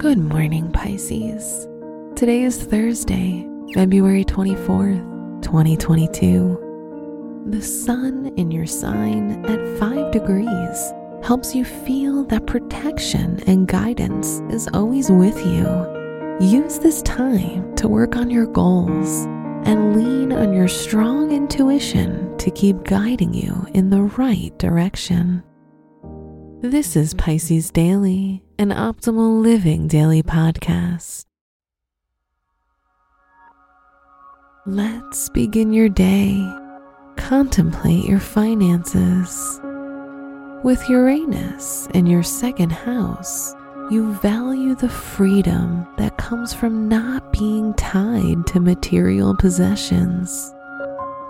Good morning, Pisces. Today is Thursday, February 24th, 2022. The sun in your sign at 5 degrees helps you feel that protection and guidance is always with you. Use this time to work on your goals and lean on your strong intuition to keep guiding you in the right direction. This is Pisces Daily, an optimal living daily podcast. Let's begin your day. Contemplate your finances. With Uranus in your second house, you value the freedom that comes from not being tied to material possessions.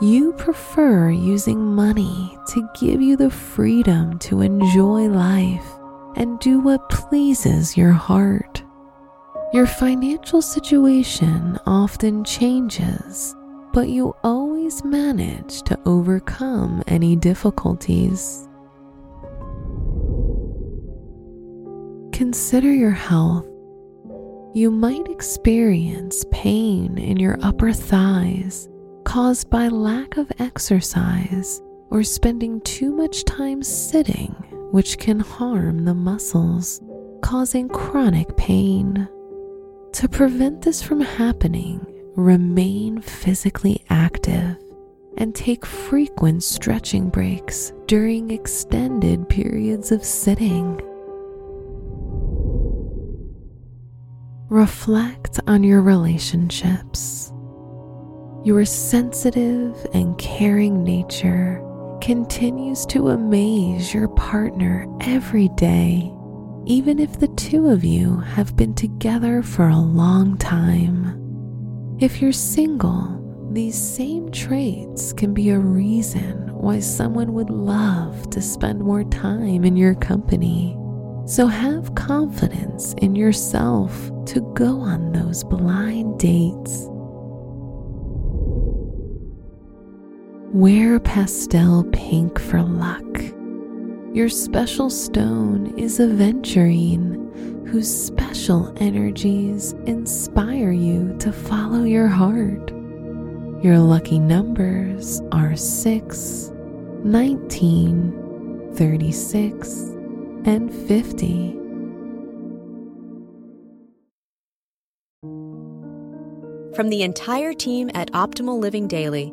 You prefer using money to give you the freedom to enjoy life and do what pleases your heart. Your financial situation often changes, but you always manage to overcome any difficulties. Consider your health. You might experience pain in your upper thighs caused by lack of exercise or spending too much time sitting, which can harm the muscles, causing chronic pain. To prevent this from happening, remain physically active and take frequent stretching breaks during extended periods of sitting. Reflect on your relationships your sensitive and caring nature continues to amaze your partner every day, even if the two of you have been together for a long time. If you're single, these same traits can be a reason why someone would love to spend more time in your company. So have confidence in yourself to go on those blind dates Wear pastel pink for luck. Your special stone is aventurine, whose special energies inspire you to follow your heart. Your lucky numbers are 6, 19, 36, and 50. From the entire team at Optimal Living Daily,